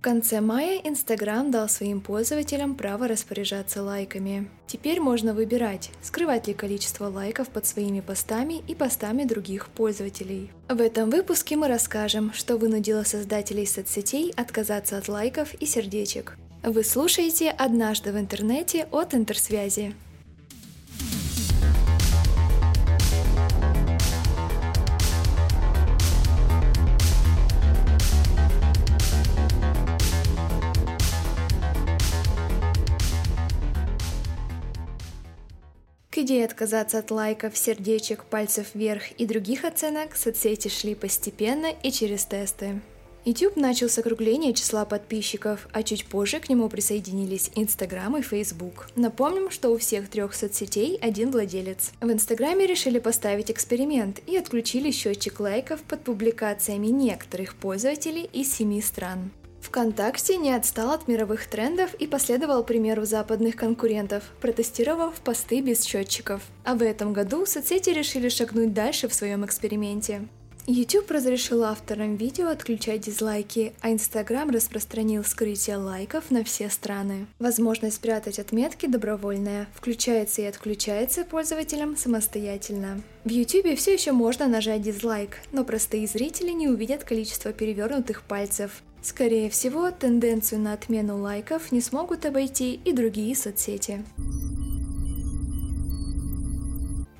В конце мая Инстаграм дал своим пользователям право распоряжаться лайками. Теперь можно выбирать, скрывать ли количество лайков под своими постами и постами других пользователей. В этом выпуске мы расскажем, что вынудило создателей соцсетей отказаться от лайков и сердечек. Вы слушаете «Однажды в интернете» от Интерсвязи. Идее отказаться от лайков, сердечек, пальцев вверх и других оценок соцсети шли постепенно и через тесты. YouTube начал с округления числа подписчиков, а чуть позже к нему присоединились Instagram и Facebook. Напомним, что у всех трех соцсетей один владелец. В Инстаграме решили поставить эксперимент и отключили счетчик лайков под публикациями некоторых пользователей из семи стран. ВКонтакте не отстал от мировых трендов и последовал примеру западных конкурентов, протестировав посты без счетчиков. А в этом году соцсети решили шагнуть дальше в своем эксперименте. YouTube разрешил авторам видео отключать дизлайки, а Instagram распространил скрытие лайков на все страны. Возможность спрятать отметки добровольная, включается и отключается пользователям самостоятельно. В YouTube все еще можно нажать дизлайк, но простые зрители не увидят количество перевернутых пальцев. Скорее всего, тенденцию на отмену лайков не смогут обойти и другие соцсети.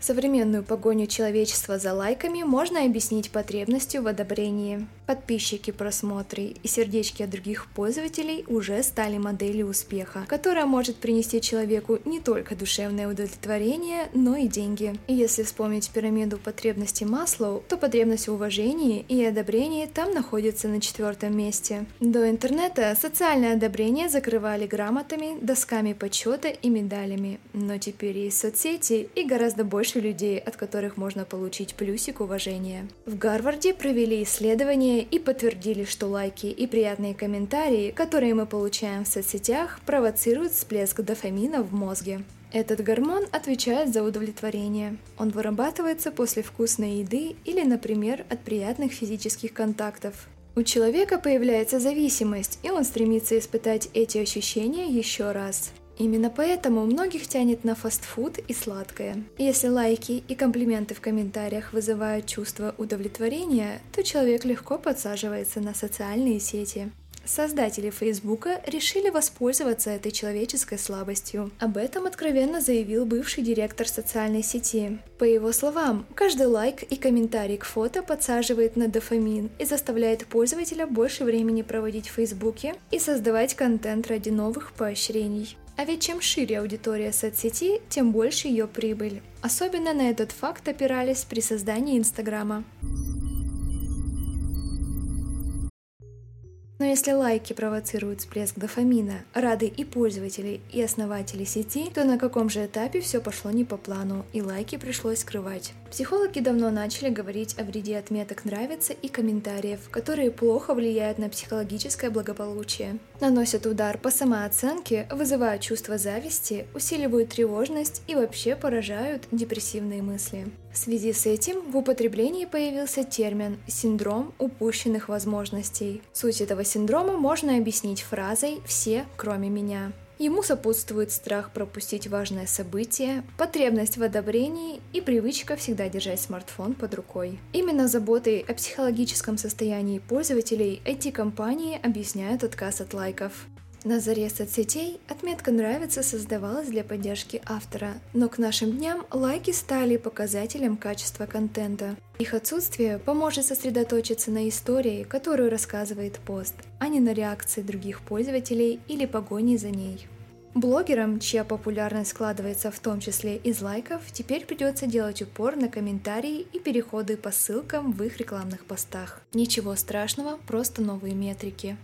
Современную погоню человечества за лайками можно объяснить потребностью в одобрении. Подписчики, просмотры и сердечки от других пользователей уже стали моделью успеха, которая может принести человеку не только душевное удовлетворение, но и деньги. И если вспомнить пирамиду потребностей Маслоу, то потребность в уважении и одобрении там находится на четвертом месте. До интернета социальное одобрение закрывали грамотами, досками почета и медалями, но теперь есть соцсети и гораздо больше людей, от которых можно получить плюсик уважения. В Гарварде провели исследование и подтвердили, что лайки и приятные комментарии, которые мы получаем в соцсетях, провоцируют всплеск дофамина в мозге. Этот гормон отвечает за удовлетворение. Он вырабатывается после вкусной еды или, например, от приятных физических контактов. У человека появляется зависимость, и он стремится испытать эти ощущения еще раз. Именно поэтому многих тянет на фастфуд и сладкое. если лайки и комплименты в комментариях вызывают чувство удовлетворения, то человек легко подсаживается на социальные сети. Создатели Фейсбука решили воспользоваться этой человеческой слабостью. Об этом откровенно заявил бывший директор социальной сети. По его словам, каждый лайк и комментарий к фото подсаживает на дофамин и заставляет пользователя больше времени проводить в Фейсбуке и создавать контент ради новых поощрений. А ведь чем шире аудитория соцсети, тем больше ее прибыль. Особенно на этот факт опирались при создании Инстаграма. Но если лайки провоцируют всплеск дофамина, рады и пользователи, и основатели сети, то на каком же этапе все пошло не по плану, и лайки пришлось скрывать. Психологи давно начали говорить о вреде отметок «нравится» и комментариев, которые плохо влияют на психологическое благополучие. Наносят удар по самооценке, вызывают чувство зависти, усиливают тревожность и вообще поражают депрессивные мысли. В связи с этим в употреблении появился термин «синдром упущенных возможностей». Суть этого синдрома можно объяснить фразой «все, кроме меня». Ему сопутствует страх пропустить важное событие, потребность в одобрении и привычка всегда держать смартфон под рукой. Именно заботой о психологическом состоянии пользователей эти компании объясняют отказ от лайков. На заре соцсетей отметка «Нравится» создавалась для поддержки автора, но к нашим дням лайки стали показателем качества контента. Их отсутствие поможет сосредоточиться на истории, которую рассказывает пост, а не на реакции других пользователей или погони за ней. Блогерам, чья популярность складывается в том числе из лайков, теперь придется делать упор на комментарии и переходы по ссылкам в их рекламных постах. Ничего страшного, просто новые метрики.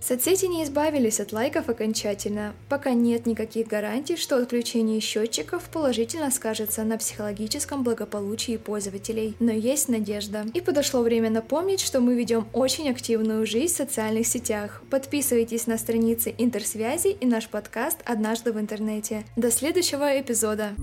Соцсети не избавились от лайков окончательно, пока нет никаких гарантий, что отключение счетчиков положительно скажется на психологическом благополучии пользователей. Но есть надежда. И подошло время напомнить, что мы ведем очень активную жизнь в социальных сетях. Подписывайтесь на страницы интерсвязи и наш подкаст «Однажды в интернете». До следующего эпизода!